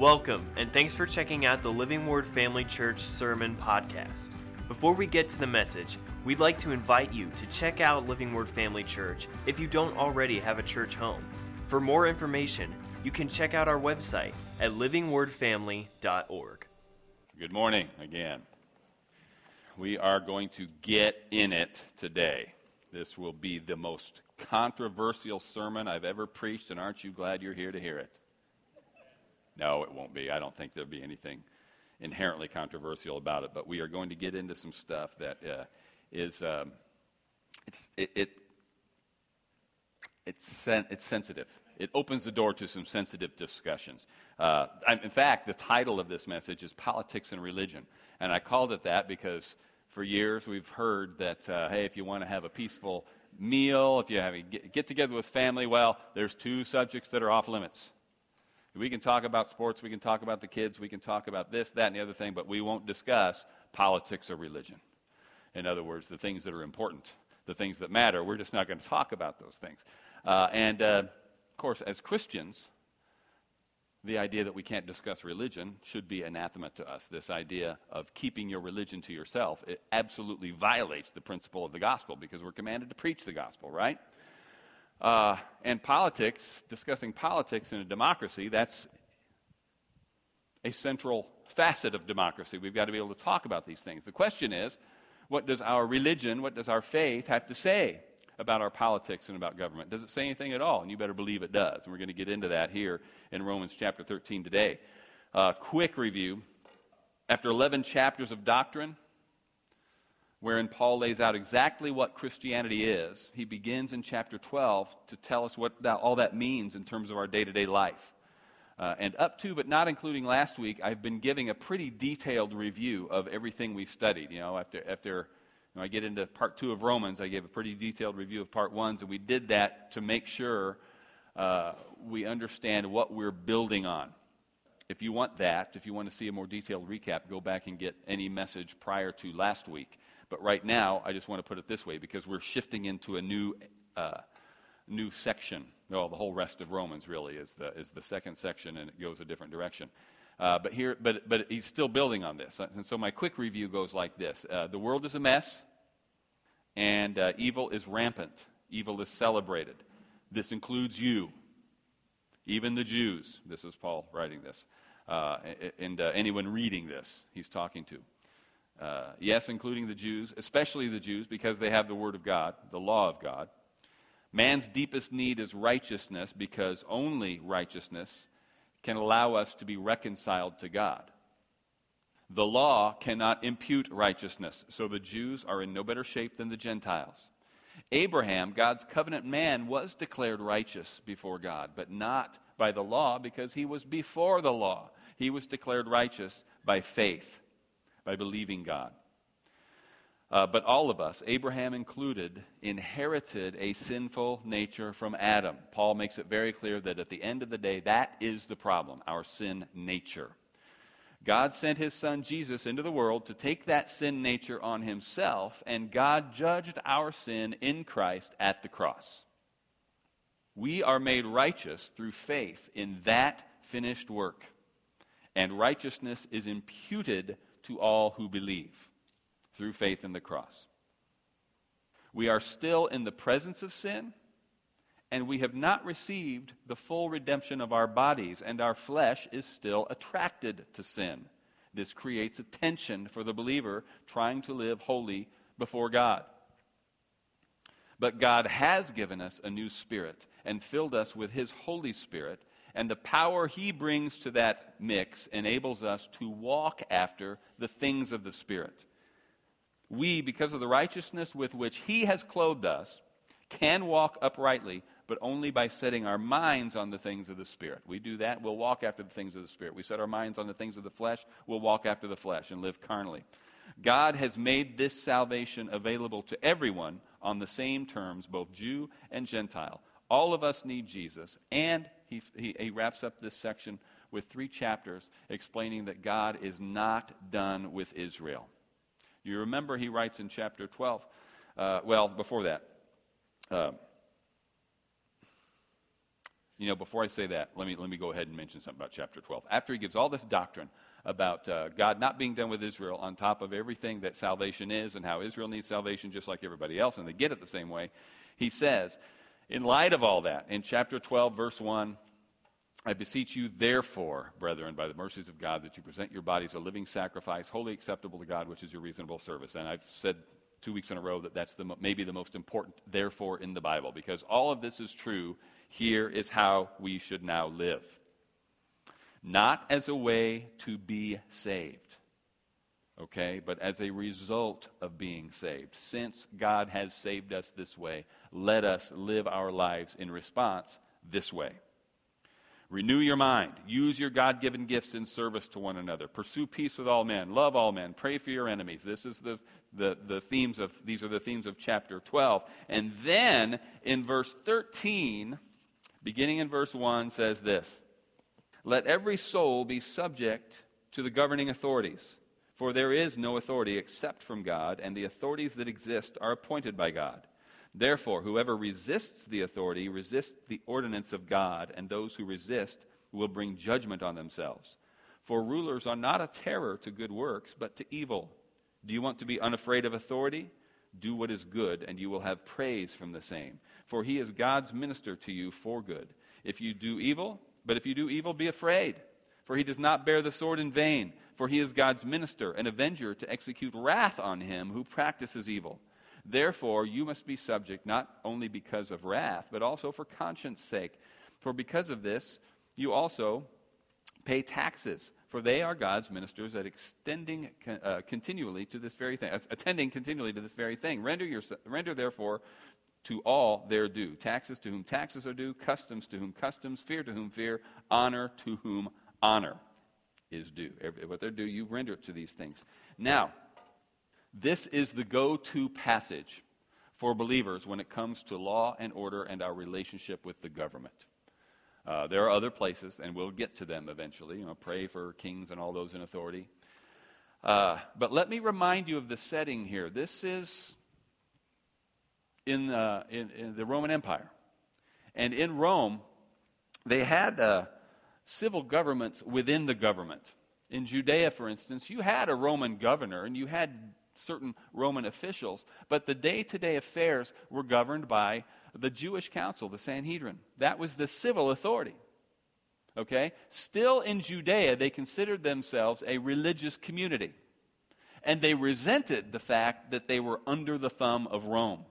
Welcome, and thanks for checking out the Living Word Family Church Sermon Podcast. Before we get to the message, we'd like to invite you to check out Living Word Family Church if you don't already have a church home. For more information, you can check out our website at livingwordfamily.org. Good morning again. We are going to get in it today. This will be the most controversial sermon I've ever preached, and aren't you glad you're here to hear it? No, it won't be. I don't think there'll be anything inherently controversial about it, but we are going to get into some stuff that uh, is um, it's, it, it, it's, sen- it's sensitive. It opens the door to some sensitive discussions. Uh, in fact, the title of this message is Politics and Religion. And I called it that because for years we've heard that, uh, hey, if you want to have a peaceful meal, if you have a get, get together with family, well, there's two subjects that are off limits we can talk about sports, we can talk about the kids, we can talk about this, that, and the other thing, but we won't discuss politics or religion. In other words, the things that are important, the things that matter. We're just not going to talk about those things. Uh, and, uh, of course, as Christians, the idea that we can't discuss religion should be anathema to us. This idea of keeping your religion to yourself, it absolutely violates the principle of the gospel because we're commanded to preach the gospel, right? Uh, and politics, discussing politics in a democracy, that's a central facet of democracy. We've got to be able to talk about these things. The question is what does our religion, what does our faith have to say about our politics and about government? Does it say anything at all? And you better believe it does. And we're going to get into that here in Romans chapter 13 today. Uh, quick review. After 11 chapters of doctrine, wherein Paul lays out exactly what Christianity is, he begins in chapter 12 to tell us what that, all that means in terms of our day to day life. Uh, and up to, but not including last week, I've been giving a pretty detailed review of everything we've studied. You know, after, after you know, I get into part two of Romans, I gave a pretty detailed review of part ones, and we did that to make sure uh, we understand what we're building on. If you want that, if you want to see a more detailed recap, go back and get any message prior to last week. But right now, I just want to put it this way because we're shifting into a new, uh, new section. Well, the whole rest of Romans really is the, is the second section, and it goes a different direction. Uh, but here, but, but he's still building on this. And so my quick review goes like this uh, The world is a mess, and uh, evil is rampant, evil is celebrated. This includes you, even the Jews. This is Paul writing this. Uh, and uh, anyone reading this, he's talking to. Uh, yes, including the Jews, especially the Jews, because they have the Word of God, the law of God. Man's deepest need is righteousness because only righteousness can allow us to be reconciled to God. The law cannot impute righteousness, so the Jews are in no better shape than the Gentiles. Abraham, God's covenant man, was declared righteous before God, but not by the law because he was before the law. He was declared righteous by faith by believing God. Uh, but all of us, Abraham included, inherited a sinful nature from Adam. Paul makes it very clear that at the end of the day, that is the problem, our sin nature. God sent his son Jesus into the world to take that sin nature on himself, and God judged our sin in Christ at the cross. We are made righteous through faith in that finished work, and righteousness is imputed to all who believe through faith in the cross. We are still in the presence of sin, and we have not received the full redemption of our bodies, and our flesh is still attracted to sin. This creates a tension for the believer trying to live holy before God. But God has given us a new spirit and filled us with His Holy Spirit and the power he brings to that mix enables us to walk after the things of the Spirit. We, because of the righteousness with which he has clothed us, can walk uprightly, but only by setting our minds on the things of the Spirit. We do that, we'll walk after the things of the Spirit. We set our minds on the things of the flesh, we'll walk after the flesh and live carnally. God has made this salvation available to everyone on the same terms, both Jew and Gentile. All of us need Jesus, and he, he, he, wraps up this section with three chapters explaining that God is not done with Israel. You remember he writes in chapter 12, uh, well, before that, uh, You know, before I say that, let me, let me go ahead and mention something about chapter 12. After he gives all this doctrine about uh, God not being done with Israel on top of everything that salvation is and how Israel needs salvation just like everybody else, and they get it the same way, he says, in light of all that, in chapter 12, verse 1, I beseech you, therefore, brethren, by the mercies of God, that you present your bodies a living sacrifice, holy acceptable to God, which is your reasonable service. And I've said two weeks in a row that that's the, maybe the most important therefore in the Bible, because all of this is true. Here is how we should now live. Not as a way to be saved, okay, but as a result of being saved. Since God has saved us this way, let us live our lives in response this way. Renew your mind. Use your God given gifts in service to one another. Pursue peace with all men. Love all men. Pray for your enemies. This is the, the, the themes of, these are the themes of chapter 12. And then in verse 13, beginning in verse 1, says this Let every soul be subject to the governing authorities, for there is no authority except from God, and the authorities that exist are appointed by God. Therefore, whoever resists the authority resists the ordinance of God, and those who resist will bring judgment on themselves. For rulers are not a terror to good works, but to evil. Do you want to be unafraid of authority? Do what is good, and you will have praise from the same. For he is God's minister to you for good. If you do evil, but if you do evil, be afraid. For he does not bear the sword in vain, for he is God's minister, an avenger to execute wrath on him who practices evil. Therefore, you must be subject not only because of wrath, but also for conscience sake. For because of this, you also pay taxes, for they are God's ministers at extending uh, continually to this very thing, attending continually to this very thing. Render, your, render therefore to all their due. Taxes to whom taxes are due, customs to whom customs, fear to whom fear, honor to whom honor is due. What they're due, you render it to these things. Now, this is the go to passage for believers when it comes to law and order and our relationship with the government. Uh, there are other places, and we'll get to them eventually. You know, pray for kings and all those in authority. Uh, but let me remind you of the setting here. This is in, uh, in, in, the Roman Empire. And in Rome, they had uh, civil governments within the government. In Judea, for instance, you had a Roman governor and you had certain Roman officials, but the day to day affairs were governed by the Jewish council, the Sanhedrin. That was the civil authority. Okay? Still in Judea, they considered themselves a religious community. And they resented the fact that they were under the thumb of Rome.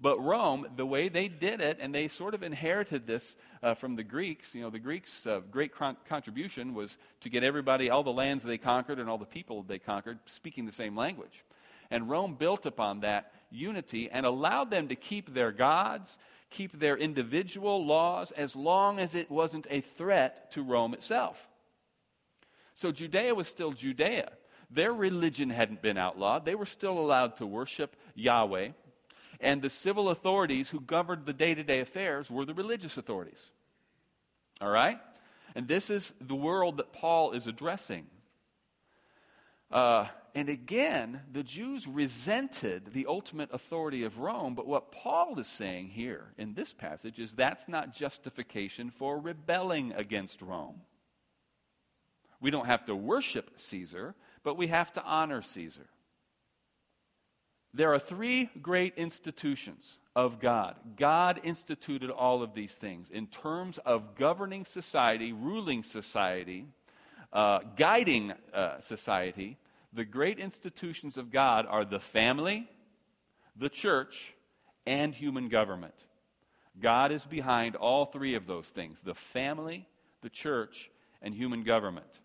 But Rome, the way they did it, and they sort of inherited this uh, from the Greeks, you know, the Greeks' uh, great con- contribution was to get everybody, all the lands they conquered and all the people they conquered, speaking the same language. And Rome built upon that unity and allowed them to keep their gods, keep their individual laws, as long as it wasn't a threat to Rome itself. So Judea was still Judea. Their religion hadn't been outlawed, they were still allowed to worship Yahweh. And the civil authorities who governed the day to day affairs were the religious authorities. All right? And this is the world that Paul is addressing. Uh, and again, the Jews resented the ultimate authority of Rome, but what Paul is saying here in this passage is that's not justification for rebelling against Rome. We don't have to worship Caesar, but we have to honor Caesar. There are three great institutions of God. God instituted all of these things in terms of governing society, ruling society, uh, guiding uh, society the great institutions of God are the family, the church, and human government. God is behind all three of those things the family, the church, and human government.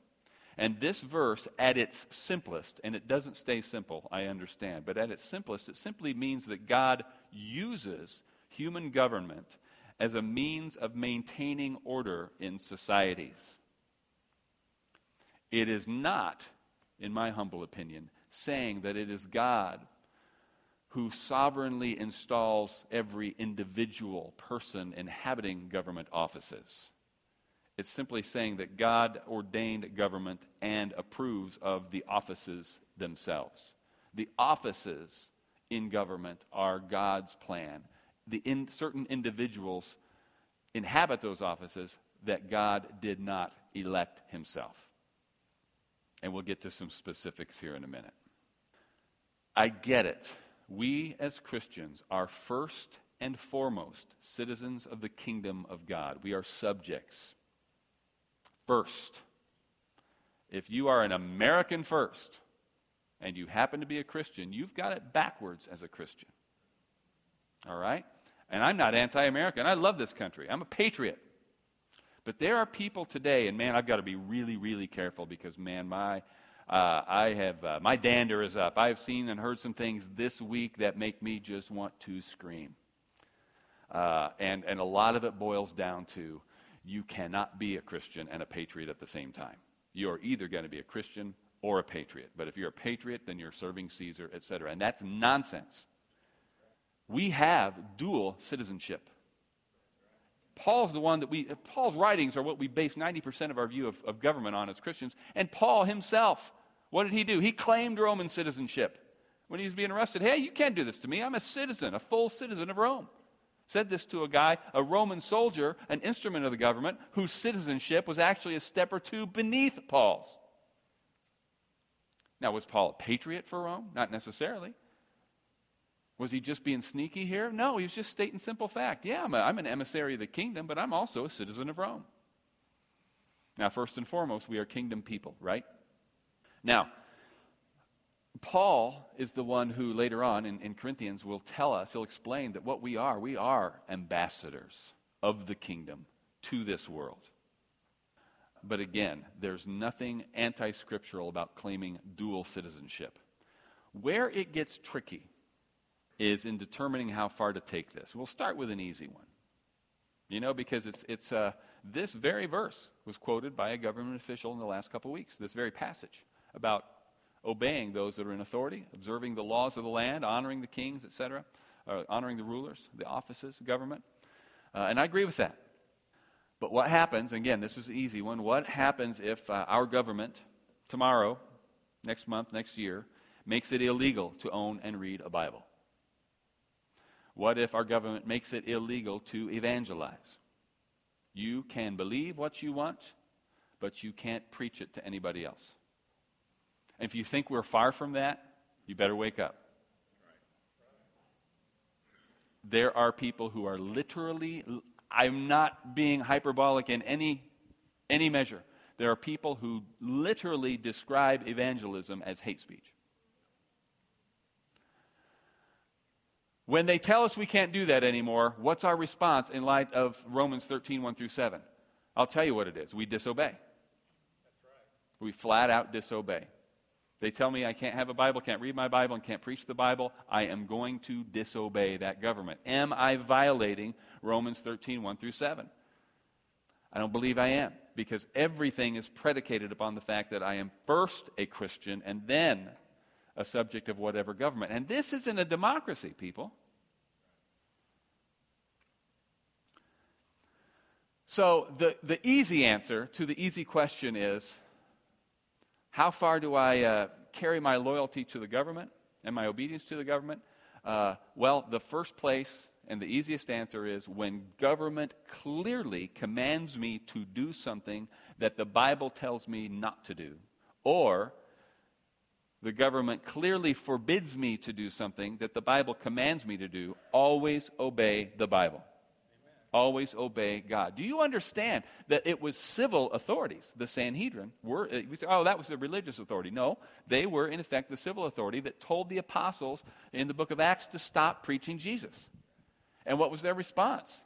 And this verse, at its simplest, and it doesn't stay simple, I understand, but at its simplest, it simply means that God uses human government as a means of maintaining order in societies. It is not in my humble opinion, saying that it is God who sovereignly installs every individual person inhabiting government offices. It's simply saying that God ordained government and approves of the offices themselves. The offices in government are God's plan. The in, certain individuals inhabit those offices that God did not elect himself. And we'll get to some specifics here in a minute. I get it. We as Christians are first and foremost citizens of the kingdom of God. We are subjects. First. If you are an American first and you happen to be a Christian, you've got it backwards as a Christian. All right? And I'm not anti American. I love this country. I'm a patriot. But there are people today, and man, I've got to be really, really careful because, man, my. Uh, I have uh, my dander is up. I have seen and heard some things this week that make me just want to scream, uh, and and a lot of it boils down to you cannot be a Christian and a patriot at the same time. You are either going to be a Christian or a patriot. But if you're a patriot, then you're serving Caesar, etc. And that's nonsense. We have dual citizenship. Paul's the one that we, Paul's writings are what we base 90% of our view of, of government on as Christians. And Paul himself, what did he do? He claimed Roman citizenship when he was being arrested. Hey, you can't do this to me. I'm a citizen, a full citizen of Rome. Said this to a guy, a Roman soldier, an instrument of the government, whose citizenship was actually a step or two beneath Paul's. Now, was Paul a patriot for Rome? Not necessarily. Was he just being sneaky here? No, he was just stating simple fact. Yeah, I'm, a, I'm an emissary of the kingdom, but I'm also a citizen of Rome. Now, first and foremost, we are kingdom people, right? Now, Paul is the one who later on in, in, Corinthians will tell us, he'll explain that what we are, we are ambassadors of the kingdom to this world. But again, there's nothing anti scriptural about claiming dual citizenship. Where it gets tricky is in determining how far to take this. We'll start with an easy one. You know, because it's, it's uh, this very verse was quoted by a government official in the last couple of weeks, this very passage about obeying those that are in authority, observing the laws of the land, honoring the kings, etc., uh, honoring the rulers, the offices, government. Uh, and I agree with that. But what happens, again, this is an easy one, what happens if uh, our government tomorrow, next month, next year, makes it illegal to own and read a Bible? What if our government makes it illegal to evangelize? You can believe what you want, but you can't preach it to anybody else. If you think we're far from that, you better wake up. There are people who are literally, I'm not being hyperbolic in any, any measure. There are people who literally describe evangelism as hate speech. When they tell us we can't do that anymore, what's our response in light of Romans 13, 1 through 7? I'll tell you what it is. We disobey. Right. We flat out disobey. They tell me I can't have a Bible, can't read my Bible, and can't preach the Bible. I am going to disobey that government. Am I violating Romans 13, 1 through 7? I don't believe I am, because everything is predicated upon the fact that I am first a Christian and then a subject of whatever government. And this isn't a democracy, people. So, the, the easy answer to the easy question is how far do I uh, carry my loyalty to the government and my obedience to the government? Uh, well, the first place and the easiest answer is when government clearly commands me to do something that the Bible tells me not to do, or the government clearly forbids me to do something that the Bible commands me to do, always obey the Bible. Always obey God. Do you understand that it was civil authorities, the Sanhedrin, were, uh, we say, oh, that was the religious authority. No, they were, in effect, the civil authority that told the apostles in the book of Acts to stop preaching Jesus. And what was their response?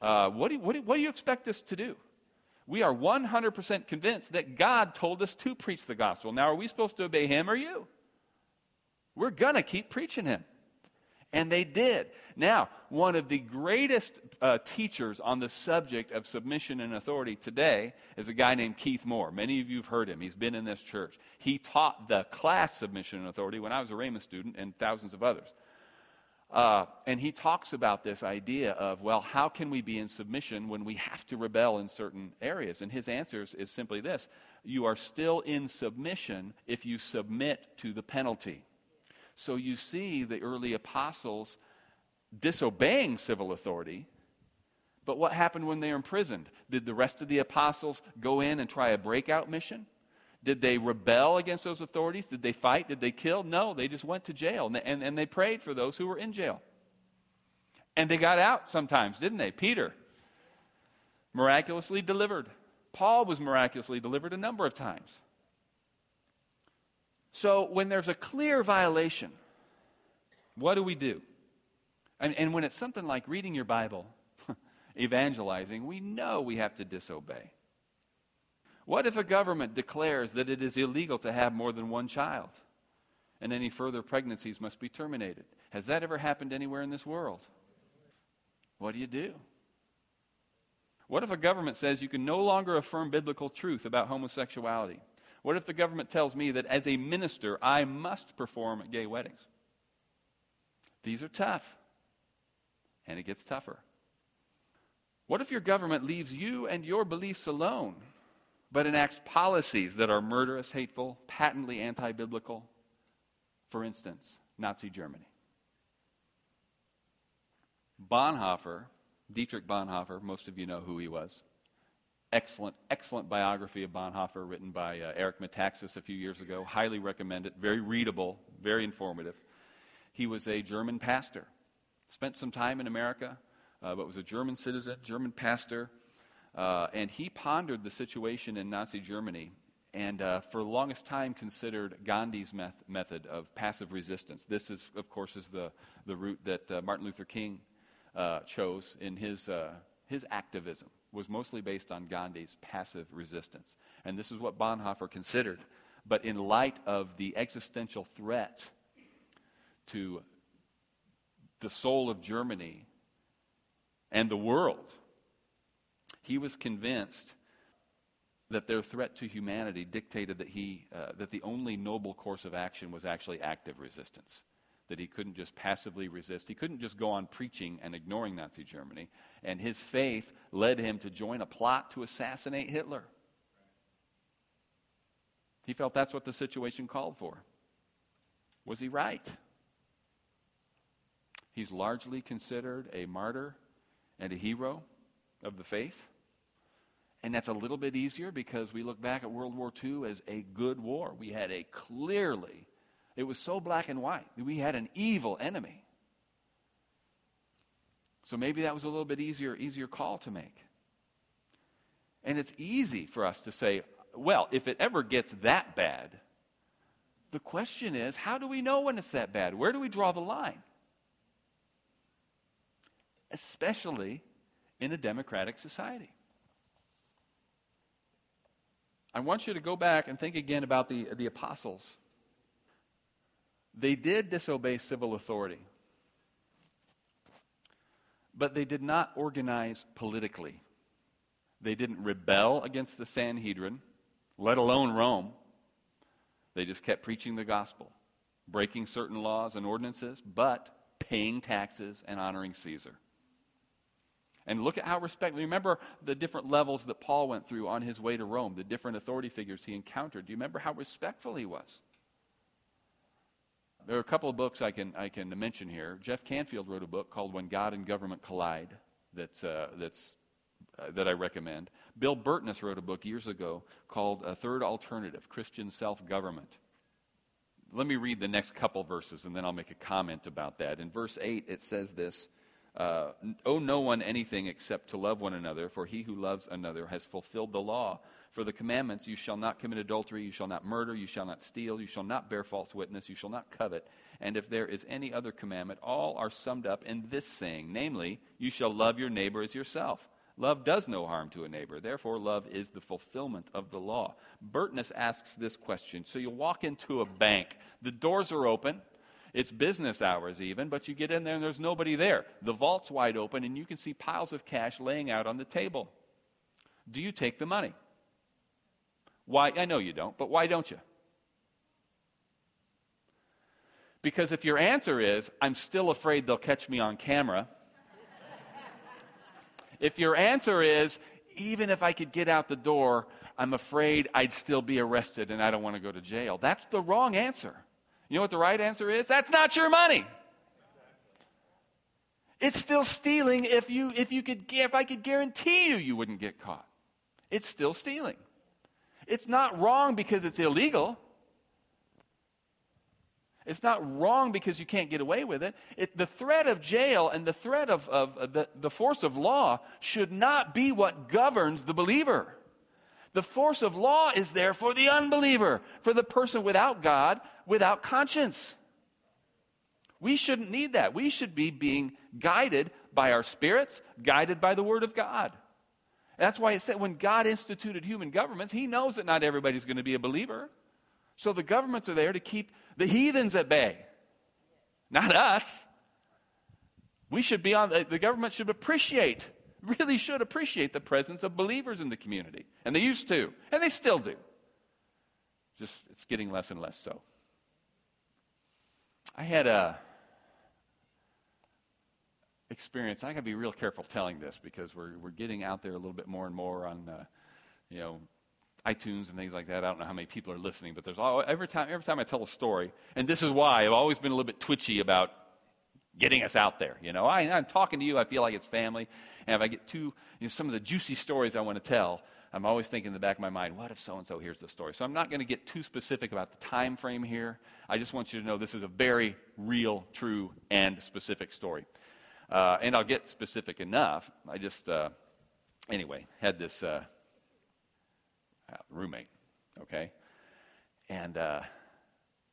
Uh, what, do you, what, do, what do you expect us to do? We are 100% convinced that God told us to preach the gospel. Now, are we supposed to obey Him or you? We're going to keep preaching Him. And they did. Now, one of the greatest uh, teachers on the subject of submission and authority today is a guy named Keith Moore. Many of you have heard him. He's been in this church. He taught the class submission and authority when I was a Rhema student and thousands of others. Uh, and he talks about this idea of, well, how can we be in submission when we have to rebel in certain areas? And his answer is, is simply this you are still in submission if you submit to the penalty. So you see the early apostles disobeying civil authority, But what happened when they were imprisoned? Did the rest of the apostles go in and try a breakout mission? Did they rebel against those authorities? Did they fight? Did they kill? No, they just went to jail and, and, and they prayed for those who were in jail. And they got out sometimes, didn't they? Peter, miraculously delivered. Paul was miraculously delivered a number of times. So when there's a clear violation, what do we do? And, and when it's something like reading your Bible, evangelizing, we know we have to disobey. What if a government declares that it is illegal to have more than one child and any further pregnancies must be terminated? Has that ever happened anywhere in this world? What do you do? What if a government says you can no longer affirm biblical truth about homosexuality? What if the government tells me that as a minister I must perform gay weddings? These are tough, and it gets tougher. What if your government leaves you and your beliefs alone but enacts policies that are murderous, hateful, patently anti biblical. For instance, Nazi Germany. Bonhoeffer, Dietrich Bonhoeffer, most of you know who he was. Excellent, excellent biography of Bonhoeffer written by uh, Eric Metaxas a few years ago. Highly recommend it. Very readable, very informative. He was a German pastor. Spent some time in America, uh, but was a German citizen, German pastor uh, and he pondered the situation in Nazi Germany and uh, for the longest time considered Gandhi's meth- method of passive resistance. This is, of course, is the, the route that uh, Martin Luther King uh, chose in his, his activism, was mostly based on Gandhi's passive resistance. And this is what Bonhoeffer considered. But in light of the existential threat to the soul of Germany and the world, he was convinced that their threat to humanity dictated that, he, uh, that the only noble course of action was actually active resistance. That he couldn't just passively resist. He couldn't just go on preaching and ignoring Nazi Germany. And his faith led him to join a plot to assassinate Hitler. He felt that's what the situation called for. Was he right? He's largely considered a martyr and a hero of the faith. And that's a little bit easier because we look back at World War II as a good war. We had a clearly, it was so black and white. We had an evil enemy. So maybe that was a little bit easier, easier call to make. And it's easy for us to say, well, if it ever gets that bad, the question is, how do we know when it's that bad? Where do we draw the line? Especially in a democratic society. I want you to go back and think again about the, the apostles. They did disobey civil authority, but they did not organize politically. They didn't rebel against the Sanhedrin, let alone Rome. They just kept preaching the gospel, breaking certain laws and ordinances, but paying taxes and honoring Caesar. And look at how respectful. Remember the different levels that Paul went through on his way to Rome, the different authority figures he encountered. Do you remember how respectful he was? There are a couple of books I can, I can mention here. Jeff Canfield wrote a book called When God and Government Collide that's, uh, that's, uh, that I recommend. Bill Burtness wrote a book years ago called A Third Alternative Christian Self Government. Let me read the next couple verses and then I'll make a comment about that. In verse 8, it says this uh, owe no one anything except to love one another, for he who loves another has fulfilled the law. For the commandments, you shall not commit adultery, you shall not murder, you shall not steal, you shall not bear false witness, you shall not covet. And if there is any other commandment, all are summed up in this saying, namely, you shall love your neighbor as yourself. Love does no harm to a neighbor. Therefore, love is the fulfillment of the law. Burtness asks this question. So you walk into a bank, the doors are open, it's business hours, even, but you get in there and there's nobody there. The vault's wide open and you can see piles of cash laying out on the table. Do you take the money? Why? I know you don't, but why don't you? Because if your answer is, I'm still afraid they'll catch me on camera, if your answer is, even if I could get out the door, I'm afraid I'd still be arrested and I don't want to go to jail, that's the wrong answer. You know what the right answer is? That's not your money. It's still stealing if you if you could if I could guarantee you you wouldn't get caught. It's still stealing. It's not wrong because it's illegal. It's not wrong because you can't get away with it. it the threat of jail and the threat of, of uh, the, the force of law should not be what governs the believer. The force of law is there for the unbeliever, for the person without God, without conscience. We shouldn't need that. We should be being guided by our spirits, guided by the Word of God. That's why it said when God instituted human governments, He knows that not everybody's going to be a believer. So the governments are there to keep the heathens at bay, not us. We should be on, the government should appreciate, really should appreciate the presence of believers in the community. And they used to, and they still do. Just, it's getting less and less so. I had a experience. I got to be real careful telling this because we're, we're getting out there a little bit more and more on, uh, you know, iTunes and things like that. I don't know how many people are listening, but there's all, every time every time I tell a story, and this is why I've always been a little bit twitchy about getting us out there. You know, I, am talking to you. I feel like it's family, and if I get too you know, some of the juicy stories I want to tell, I'm always thinking in the back of my mind, what if so and so hears the story? So I'm not going to get too specific about the time frame here. I just want you to know this is a very real, true, and specific story. Uh, and I'll get specific enough. I just, uh, anyway, had this uh, uh, roommate, okay? And uh,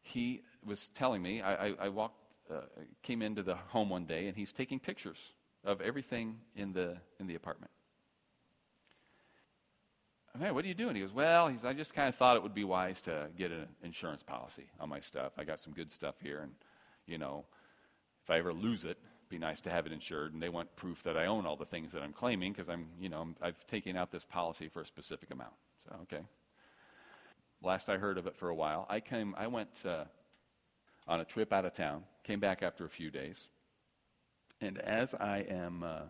he was telling me, I, I, I walked, uh, came into the home one day, and he's taking pictures of everything in the, in the apartment. Hey, what are you doing? He goes, Well, he's, I just kind of thought it would be wise to get an insurance policy on my stuff. I got some good stuff here, and, you know, if I ever lose it, be nice to have it insured. And they want proof that I own all the things that I'm claiming because I'm, you know, I've taken out this policy for a specific amount. So, okay. Last I heard of it for a while, I came, I went uh, on a trip out of town, came back after a few days. And as I am uh,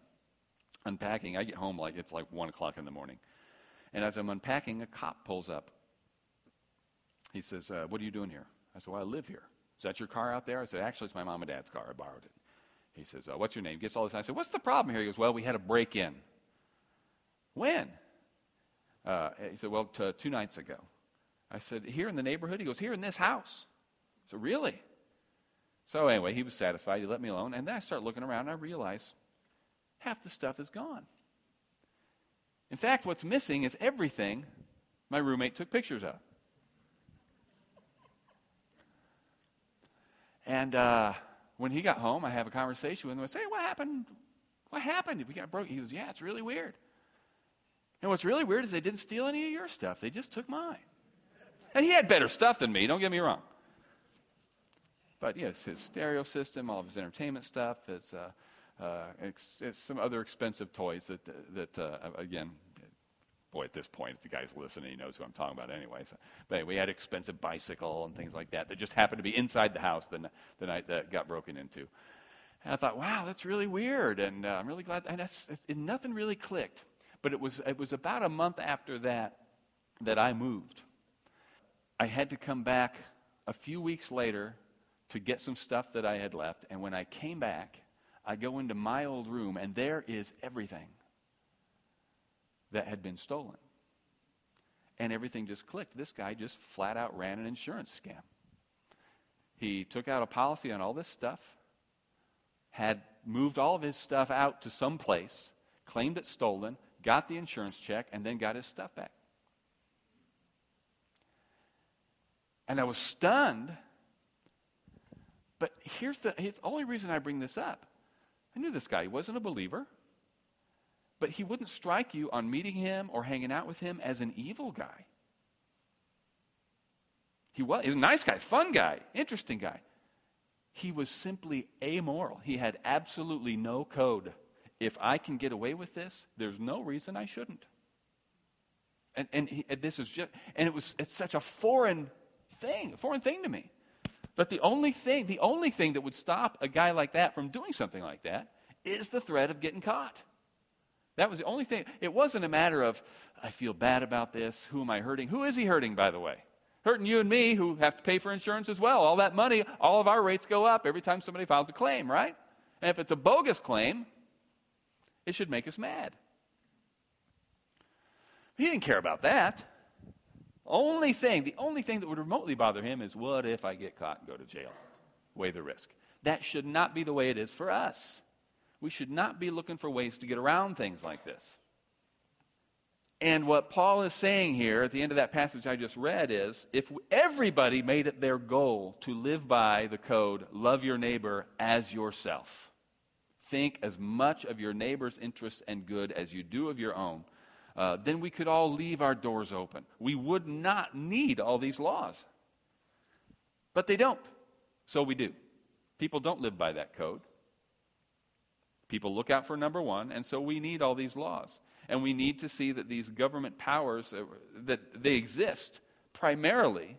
unpacking, I get home like it's like 1 o'clock in the morning. And as I'm unpacking, a cop pulls up. He says, uh, What are you doing here? I said, Well, I live here. Is that your car out there? I said, Actually, it's my mom and dad's car. I borrowed it. He says, uh, What's your name? He gets all this. I said, What's the problem here? He goes, Well, we had a break in. When? Uh, he said, Well, t- two nights ago. I said, Here in the neighborhood? He goes, Here in this house. Said, Really? So anyway, he was satisfied. He let me alone. And then I start looking around and I realize half the stuff is gone. In fact, what's missing is everything my roommate took pictures of. And uh, when he got home, I have a conversation with him. I say, "What happened? What happened? We got broke." He goes, "Yeah, it's really weird." And what's really weird is they didn't steal any of your stuff; they just took mine. And he had better stuff than me. Don't get me wrong. But yes, his stereo system, all of his entertainment stuff, his uh, uh, ex- some other expensive toys that that uh, again boy, at this point, if the guy's listening, he knows who I'm talking about anyway. So, but anyway, we had expensive bicycle and things like that that just happened to be inside the house the, the night that got broken into. And I thought, wow, that's really weird, and uh, I'm really glad. And that's, it, nothing really clicked. But it was, it was about a month after that that I moved. I had to come back a few weeks later to get some stuff that I had left. And when I came back, I go into my old room, and there is everything that had been stolen. And everything just clicked. This guy just flat out ran an insurance scam. He took out a policy on all this stuff, had moved all of his stuff out to some place, claimed it stolen, got the insurance check, and then got his stuff back. And I was stunned. But here's the, the only reason I bring this up. I knew this guy. He wasn't a believer. But he wouldn't strike you on meeting him or hanging out with him as an evil guy. He was, he was a nice guy, fun guy, interesting guy. He was simply amoral. He had absolutely no code. If I can get away with this, there's no reason I shouldn't. And, and, he, and this is just, and it was, it's such a foreign thing, a foreign thing to me. But the only thing, the only thing that would stop a guy like that from doing something like that is the threat of getting caught. That was the only thing. It wasn't a matter of, I feel bad about this. Who am I hurting? Who is he hurting, by the way? Hurting you and me who have to pay for insurance as well. All that money, all of our rates go up every time somebody files a claim, right? And if it's a bogus claim, it should make us mad. He didn't care about that. Only thing, the only thing that would remotely bother him is what if I get caught and go to jail? Weigh the risk. That should not be the way it is for us. We should not be looking for ways to get around things like this. And what Paul is saying here at the end of that passage I just read is if everybody made it their goal to live by the code, love your neighbor as yourself, think as much of your neighbor's interests and good as you do of your own, uh, then we could all leave our doors open. We would not need all these laws. But they don't. So we do. People don't live by that code. People look out for number one, and so we need all these laws. And we need to see that these government powers, uh, that they exist primarily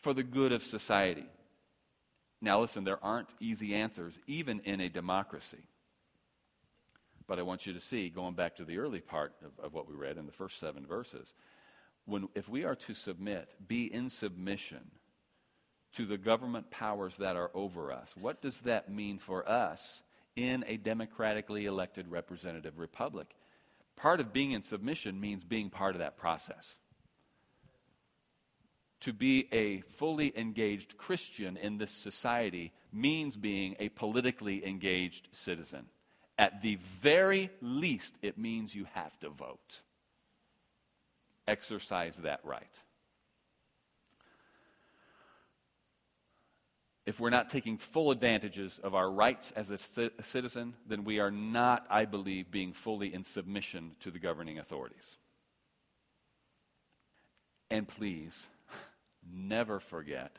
for the good of society. Now, listen, there aren't easy answers, even in a democracy. But I want you to see, going back to the early part of, of what we read in the first seven verses, when, if we are to submit, be in submission to the government powers that are over us, what does that mean for us in a democratically elected representative republic? Part of being in submission means being part of that process. To be a fully engaged Christian in this society means being a politically engaged citizen. At the very least, it means you have to vote. Exercise that right. If we're not taking full advantages of our rights as a, citizen, then we are not, I believe, being fully in submission to the governing authorities. And please, never forget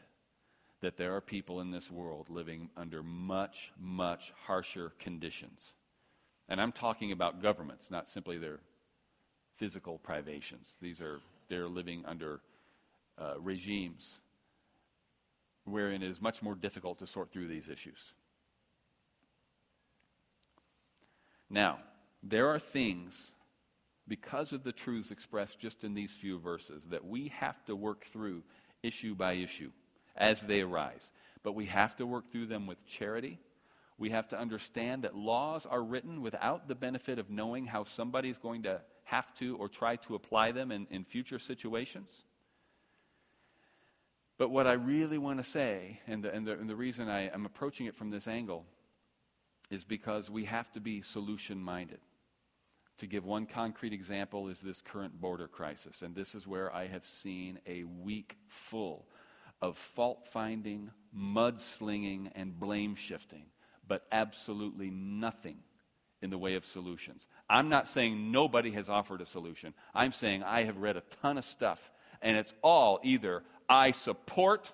that there are people in this world living under much, much harsher conditions. And I'm talking about governments, not simply their physical privations. These are, they're living under uh, regimes wherein it is much more difficult to sort through these issues. Now, there are things, because of the truths expressed just in these few verses, that we have to work through issue by issue as they arise. But we have to work through them with charity. We have to understand that laws are written without the benefit of knowing how somebody's going to have to or try to apply them in, in future situations. But what I really want to say, and the, and the, and the reason I am approaching it from this angle, is because we have to be solution minded. To give one concrete example, is this current border crisis. And this is where I have seen a week full of fault finding, mudslinging, and blame shifting, but absolutely nothing in the way of solutions. I'm not saying nobody has offered a solution. I'm saying I have read a ton of stuff, and it's all either I support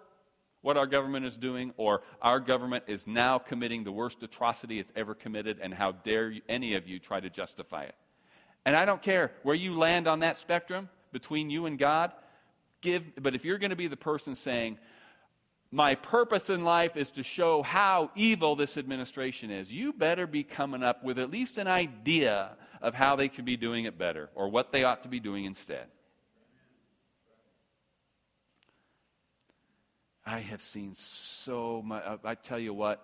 what our government is doing, or our government is now committing the worst atrocity it's ever committed, and how dare you, any of you try to justify it. And I don't care where you land on that spectrum between you and God. Give, but if you're going to be the person saying, my purpose in life is to show how evil this administration is, you better be coming up with at least an idea of how they could be doing it better or what they ought to be doing instead. I have seen so much. I tell you what,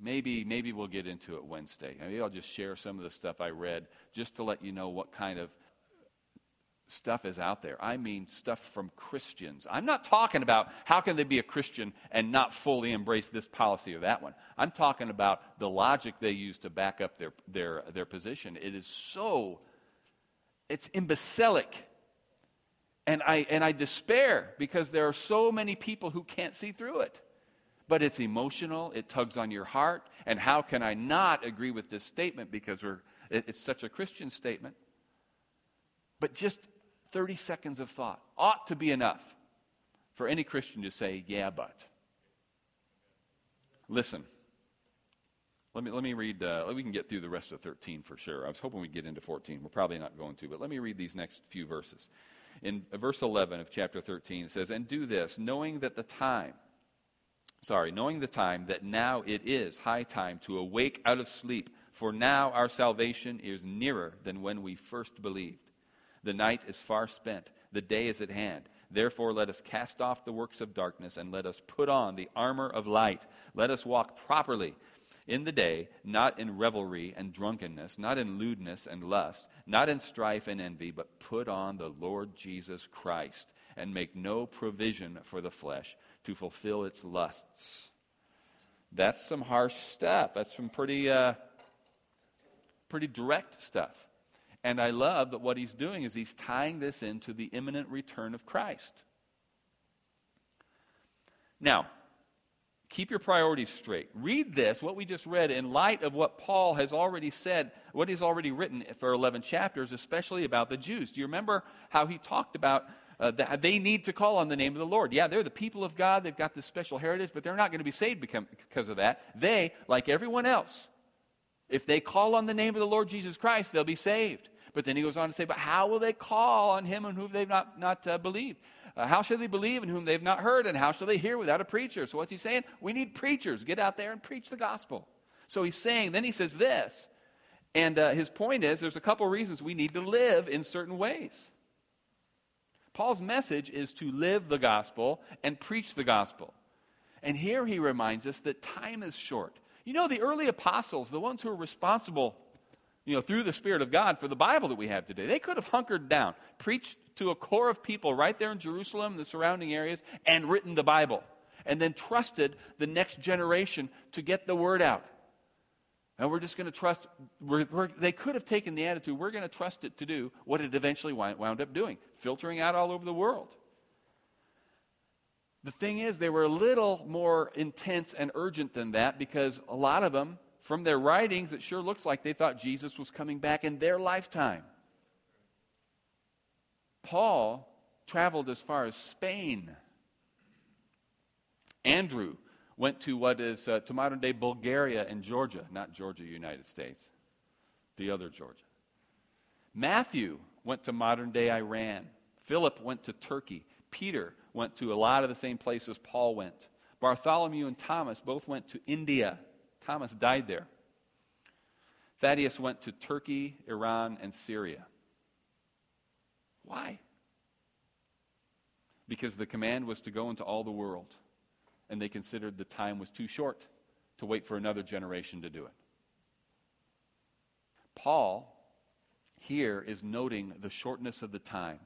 maybe maybe we'll get into it Wednesday. Maybe I'll just share some of the stuff I read just to let you know what kind of stuff is out there. I mean stuff from Christians. I'm not talking about how can they be a Christian and not fully embrace this policy or that one. I'm talking about the logic they use to back up their their their position. It is so it's imbecilic. And I, and I despair because there are so many people who can't see through it. But it's emotional, it tugs on your heart. And how can I not agree with this statement because we're, it, it's such a Christian statement? But just 30 seconds of thought ought to be enough for any Christian to say, yeah, but. Listen. Let me, let me read, uh, we can get through the rest of 13 for sure. I was hoping we'd get into 14. We're probably not going to, but let me read these next few verses in verse 11 of chapter 13 it says, And do this, knowing that the time, sorry, knowing the time that now it is high time to awake out of sleep, for now our salvation is nearer than when we first believed. The night is far spent, the day is at hand. Therefore, let us cast off the works of darkness and let us put on the armor of light. Let us walk properly in the day, not in revelry and drunkenness, not in lewdness and lust, not in strife and envy, but put on the Lord Jesus Christ and make no provision for the flesh to fulfill its lusts. That's some harsh stuff. That's some pretty, uh, pretty direct stuff. And I love that what he's doing is he's tying this into the imminent return of Christ. Now, keep your priorities straight. Read this, what we just read, in light of what Paul has already said, what he's already written for 11 chapters, especially about the Jews. Do you remember how he talked about uh, that they need to call on the name of the Lord? Yeah, they're the people of God. They've got this special heritage, but they're not going to be saved because of that. They, like everyone else, if they call on the name of the Lord Jesus Christ, they'll be saved. But then he goes on to say, but how will they call on him and whom they've not, not uh, believed? Uh, how shall they believe in whom they've not heard? And how shall they hear without a preacher? So what's he saying? We need preachers. Get out there and preach the gospel. So he's saying, then he says this. And uh, his point is there's a couple reasons we need to live in certain ways. Paul's message is to live the gospel and preach the gospel. And here he reminds us that time is short. You know, the early apostles, the ones who were responsible, you know, through the Spirit of God for the Bible that we have today, they could have hunkered down, preached to a core of people right there in Jerusalem, the surrounding areas, and written the Bible. And then trusted the next generation to get the word out. And we're just going to trust, we're, we're, they could have taken the attitude, we're going to trust it to do what it eventually wound, wound up doing, filtering out all over the world. The thing is, they were a little more intense and urgent than that because a lot of them, from their writings, it sure looks like they thought Jesus was coming back in their lifetime. Paul traveled as far as Spain. Andrew went to what is uh, to modern day Bulgaria and Georgia, not Georgia, United States, the other Georgia. Matthew went to modern day Iran. Philip went to Turkey. Peter went to a lot of the same places Paul went. Bartholomew and Thomas both went to India. Thomas died there. Thaddeus went to Turkey, Iran, and Syria. Why? Because the command was to go into all the world, and they considered the time was too short to wait for another generation to do it. Paul here is noting the shortness of the time,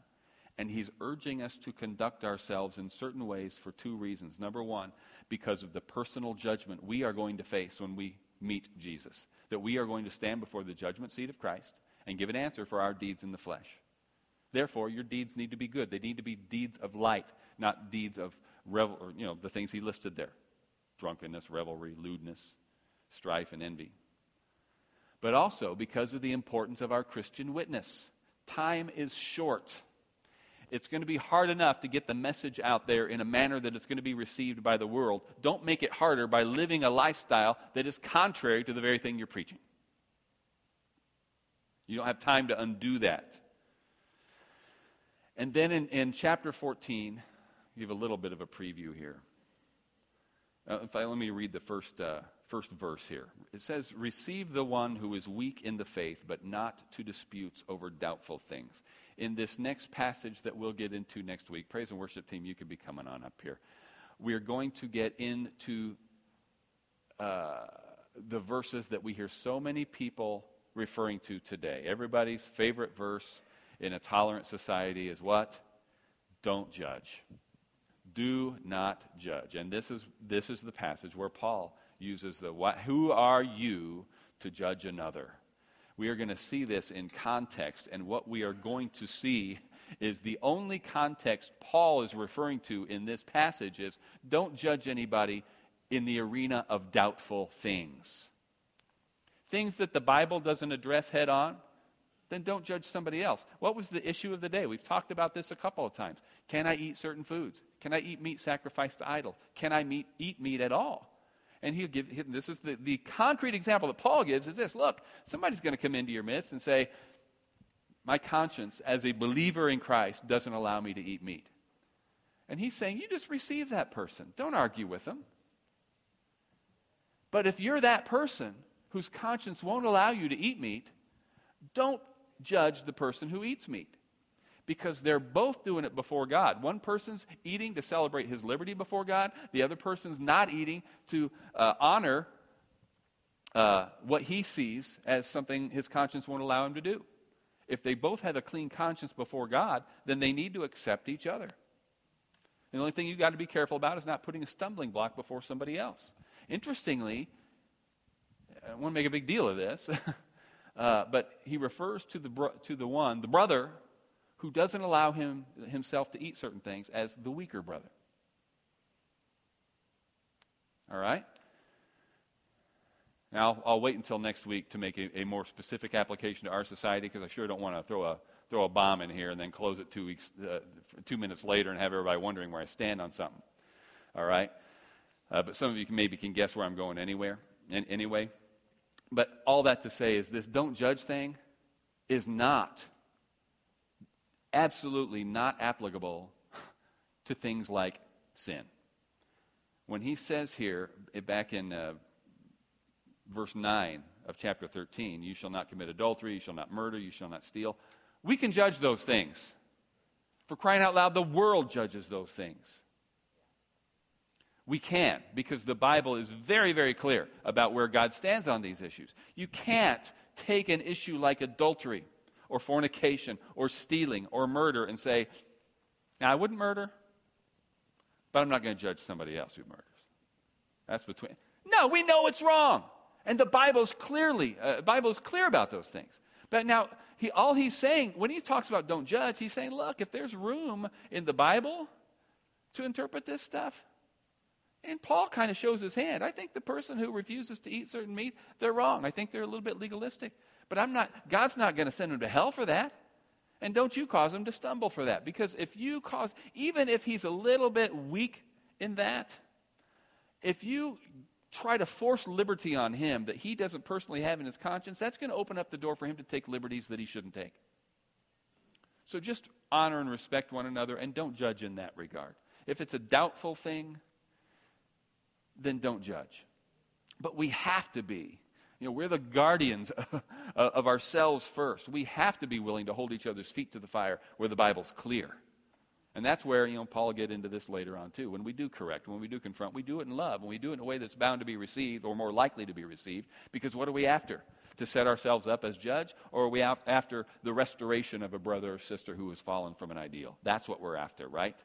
and he's urging us to conduct ourselves in certain ways for two reasons. Number one, because of the personal judgment we are going to face when we meet Jesus, that we are going to stand before the judgment seat of Christ and give an answer for our deeds in the flesh. Therefore, your deeds need to be good. They need to be deeds of light, not deeds of revel, or, you know, the things he listed there drunkenness, revelry, lewdness, strife, and envy. But also because of the importance of our Christian witness. Time is short. It's going to be hard enough to get the message out there in a manner that it's going to be received by the world. Don't make it harder by living a lifestyle that is contrary to the very thing you're preaching. You don't have time to undo that. And then in, in chapter 14, give a little bit of a preview here. Uh, in fact, let me read the first, uh, first verse here. It says, Receive the one who is weak in the faith, but not to disputes over doubtful things. In this next passage that we'll get into next week, praise and worship team, you could be coming on up here. We're going to get into uh, the verses that we hear so many people referring to today. Everybody's favorite verse in a tolerant society is what? Don't judge. Do not judge. And this is, this is the passage where Paul uses the what, who are you to judge another? We are going to see this in context, and what we are going to see is the only context Paul is referring to in this passage is don't judge anybody in the arena of doubtful things. Things that the Bible doesn't address head on, then don't judge somebody else. What was the issue of the day? We've talked about this a couple of times. Can I eat certain foods? Can I eat meat sacrificed to idols? Can I meet, eat meat at all? And he'll give, this is the, the concrete example that Paul gives is this look, somebody's going to come into your midst and say, My conscience as a believer in Christ doesn't allow me to eat meat. And he's saying, You just receive that person. Don't argue with them. But if you're that person whose conscience won't allow you to eat meat, don't judge the person who eats meat because they're both doing it before God. One person's eating to celebrate his liberty before God, the other person's not eating to uh, honor uh, what he sees as something his conscience won't allow him to do. If they both have a clean conscience before God, then they need to accept each other. The only thing you've got to be careful about is not putting a stumbling block before somebody else. Interestingly, I want to make a big deal of this, uh, but he refers to the, bro- to the one, the brother, who doesn't allow him, himself to eat certain things as the weaker brother. All right? Now, I'll, I'll wait until next week to make a, a more specific application to our society because I sure don't want to throw a, throw a bomb in here and then close it two, weeks, uh, two minutes later and have everybody wondering where I stand on something. All right? Uh, but some of you can, maybe can guess where I'm going anywhere, in, anyway. But all that to say is this don't judge thing is not, absolutely not applicable to things like sin. When he says here, eh, back in uh, verse 9 of chapter 13, you shall not commit adultery, you shall not murder, you shall not steal, we can judge those things. For crying out loud, the world judges those things. We can't because the Bible is very, very clear about where God stands on these issues. You can't take an issue like adultery or fornication or stealing or murder and say, now, I wouldn't murder, but I'm not going to judge somebody else who murders. That's between. No, we know it's wrong. And the Bible's clearly, uh, Bible is clear about those things. But now, he, all he's saying, when he talks about don't judge, he's saying, look, if there's room in the Bible to interpret this stuff, and Paul kind of shows his hand. I think the person who refuses to eat certain meat, they're wrong. I think they're a little bit legalistic. But I'm not, God's not going to send them to hell for that. And don't you cause him to stumble for that. Because if you cause, even if he's a little bit weak in that, if you try to force liberty on him that he doesn't personally have in his conscience, that's going to open up the door for him to take liberties that he shouldn't take. So just honor and respect one another and don't judge in that regard. If it's a doubtful thing, then don't judge. But we have to be. You know, we're the guardians of ourselves first. We have to be willing to hold each other's feet to the fire where the Bible's clear. And that's where, you know, Paul will get into this later on too. When we do correct, when we do confront, we do it in love. When we do it in a way that's bound to be received or more likely to be received. Because what are we after? To set ourselves up as judge? Or are we after the restoration of a brother or sister who has fallen from an ideal? That's what we're after, right?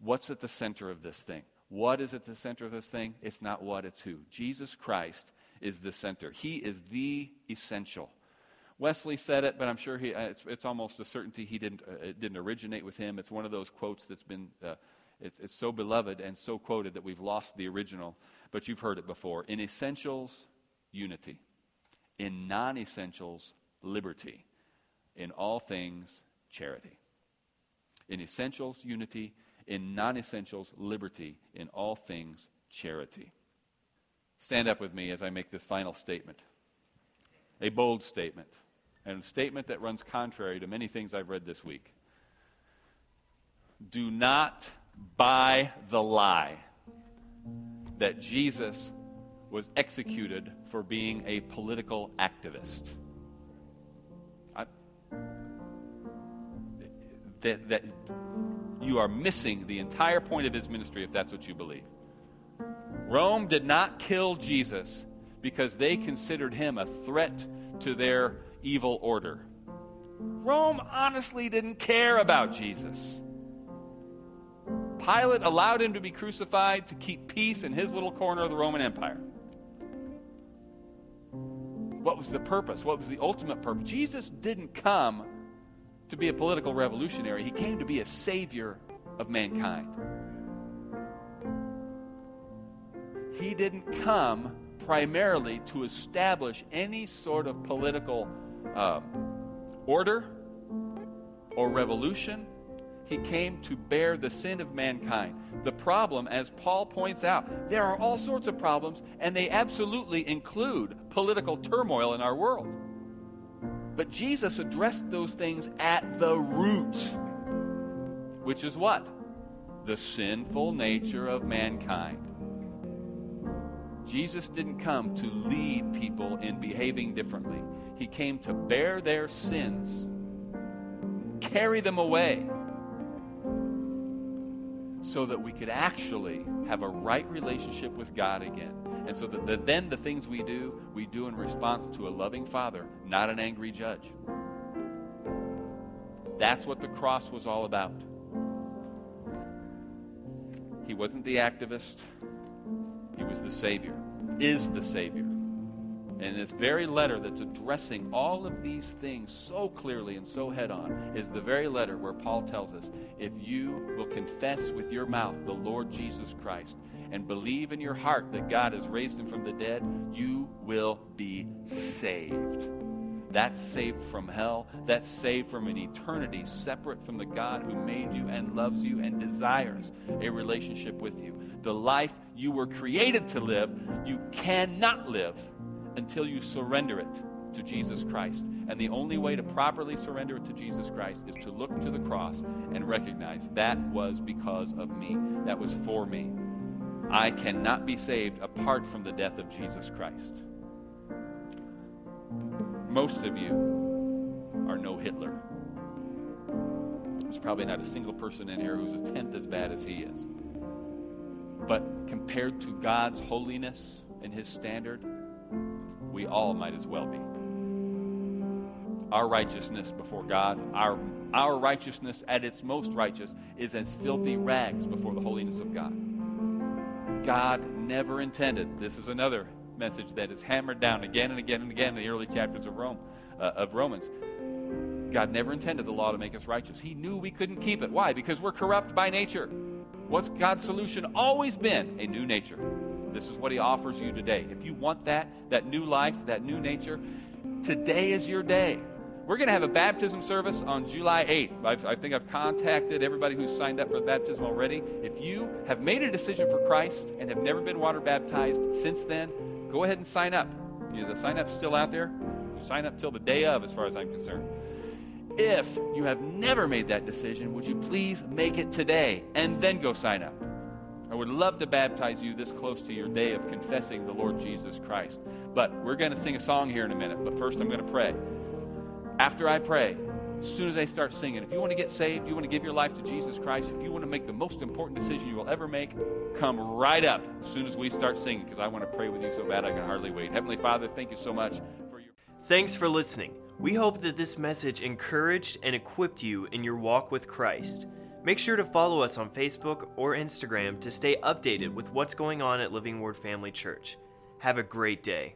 What's at the center of this thing? What is at the center of this thing? It's not what, it's who. Jesus Christ is the center. He is the essential. Wesley said it, but I'm sure he, uh, it's, it's almost a certainty he didn't, uh, it didn't originate with him. It's one of those quotes that's been, uh, it, it's so beloved and so quoted that we've lost the original, but you've heard it before. In essentials, unity. In non essentials, liberty. In all things, charity. In essentials, unity in non essentials, liberty, in all things, charity. Stand up with me as I make this final statement. A bold statement, and a statement that runs contrary to many things I've read this week. Do not buy the lie that Jesus was executed for being a political activist. I, that, that you are missing the entire point of his ministry if that's what you believe. Rome did not kill Jesus because they considered him a threat to their evil order. Rome honestly didn't care about Jesus. Pilate allowed him to be crucified to keep peace in his little corner of the Roman Empire. What was the purpose? What was the ultimate purpose? Jesus didn't come to be a political revolutionary, he came to be a savior of mankind. He didn't come primarily to establish any sort of political um, order or revolution. He came to bear the sin of mankind. The problem, as Paul points out, there are all sorts of problems, and they absolutely include political turmoil in our world. But Jesus addressed those things at the root, which is what? The sinful nature of mankind. Jesus didn't come to lead people in behaving differently. He came to bear their sins, carry them away, so that we could actually have a right relationship with God again. And so that the, then the things we do, we do in response to a loving Father, not an angry judge. That's what the cross was all about. He wasn't the activist, he was the Savior, is the Savior. And this very letter that's addressing all of these things so clearly and so head on is the very letter where Paul tells us if you will confess with your mouth the Lord Jesus Christ and believe in your heart that God has raised him from the dead, you will be saved. That's saved from hell. That's saved from an eternity separate from the God who made you and loves you and desires a relationship with you. The life you were created to live, you cannot live until you surrender it to Jesus Christ. And the only way to properly surrender it to Jesus Christ is to look to the cross and recognize that was because of me, that was for me. I cannot be saved apart from the death of Jesus Christ. Most of you are no Hitler. There's probably not a single person in here who's a tenth as bad as he is. But compared to God's holiness and his standard, we all might as well be. Our righteousness before God, our, our righteousness at its most righteous, is as filthy rags before the holiness of God. God never intended, this is another message that is hammered down again and again and again in the early chapters of Rome, uh, of Romans. God never intended the law to make us righteous. He knew we couldn't keep it. Why? Because we're corrupt by nature. What's God's solution always been? A new nature. This is what he offers you today. If you want that, that new life, that new nature, today is your day. We're going to have a baptism service on July 8th. I've, i think I've contacted everybody who's signed up for baptism already. If you have made a decision for Christ and have never been water baptized since then, go ahead and sign up. You know, the sign up's still out there. sign up till the day of, as far as I'm concerned. If you have never made that decision, would you please make it today and then go sign up? I would love to baptize you this close to your day of confessing the Lord Jesus Christ. But we're going to sing a song here in a minute. But first, I'm going to pray. After I pray, as soon as I start singing, if you want to get saved, you want to give your life to Jesus Christ, if you want to make the most important decision you will ever make, come right up as soon as we start singing because I want to pray with you so bad I can hardly wait. Heavenly Father, thank you so much for your. Thanks for listening. We hope that this message encouraged and equipped you in your walk with Christ. Make sure to follow us on Facebook or Instagram to stay updated with what's going on at Living Word Family Church. Have a great day.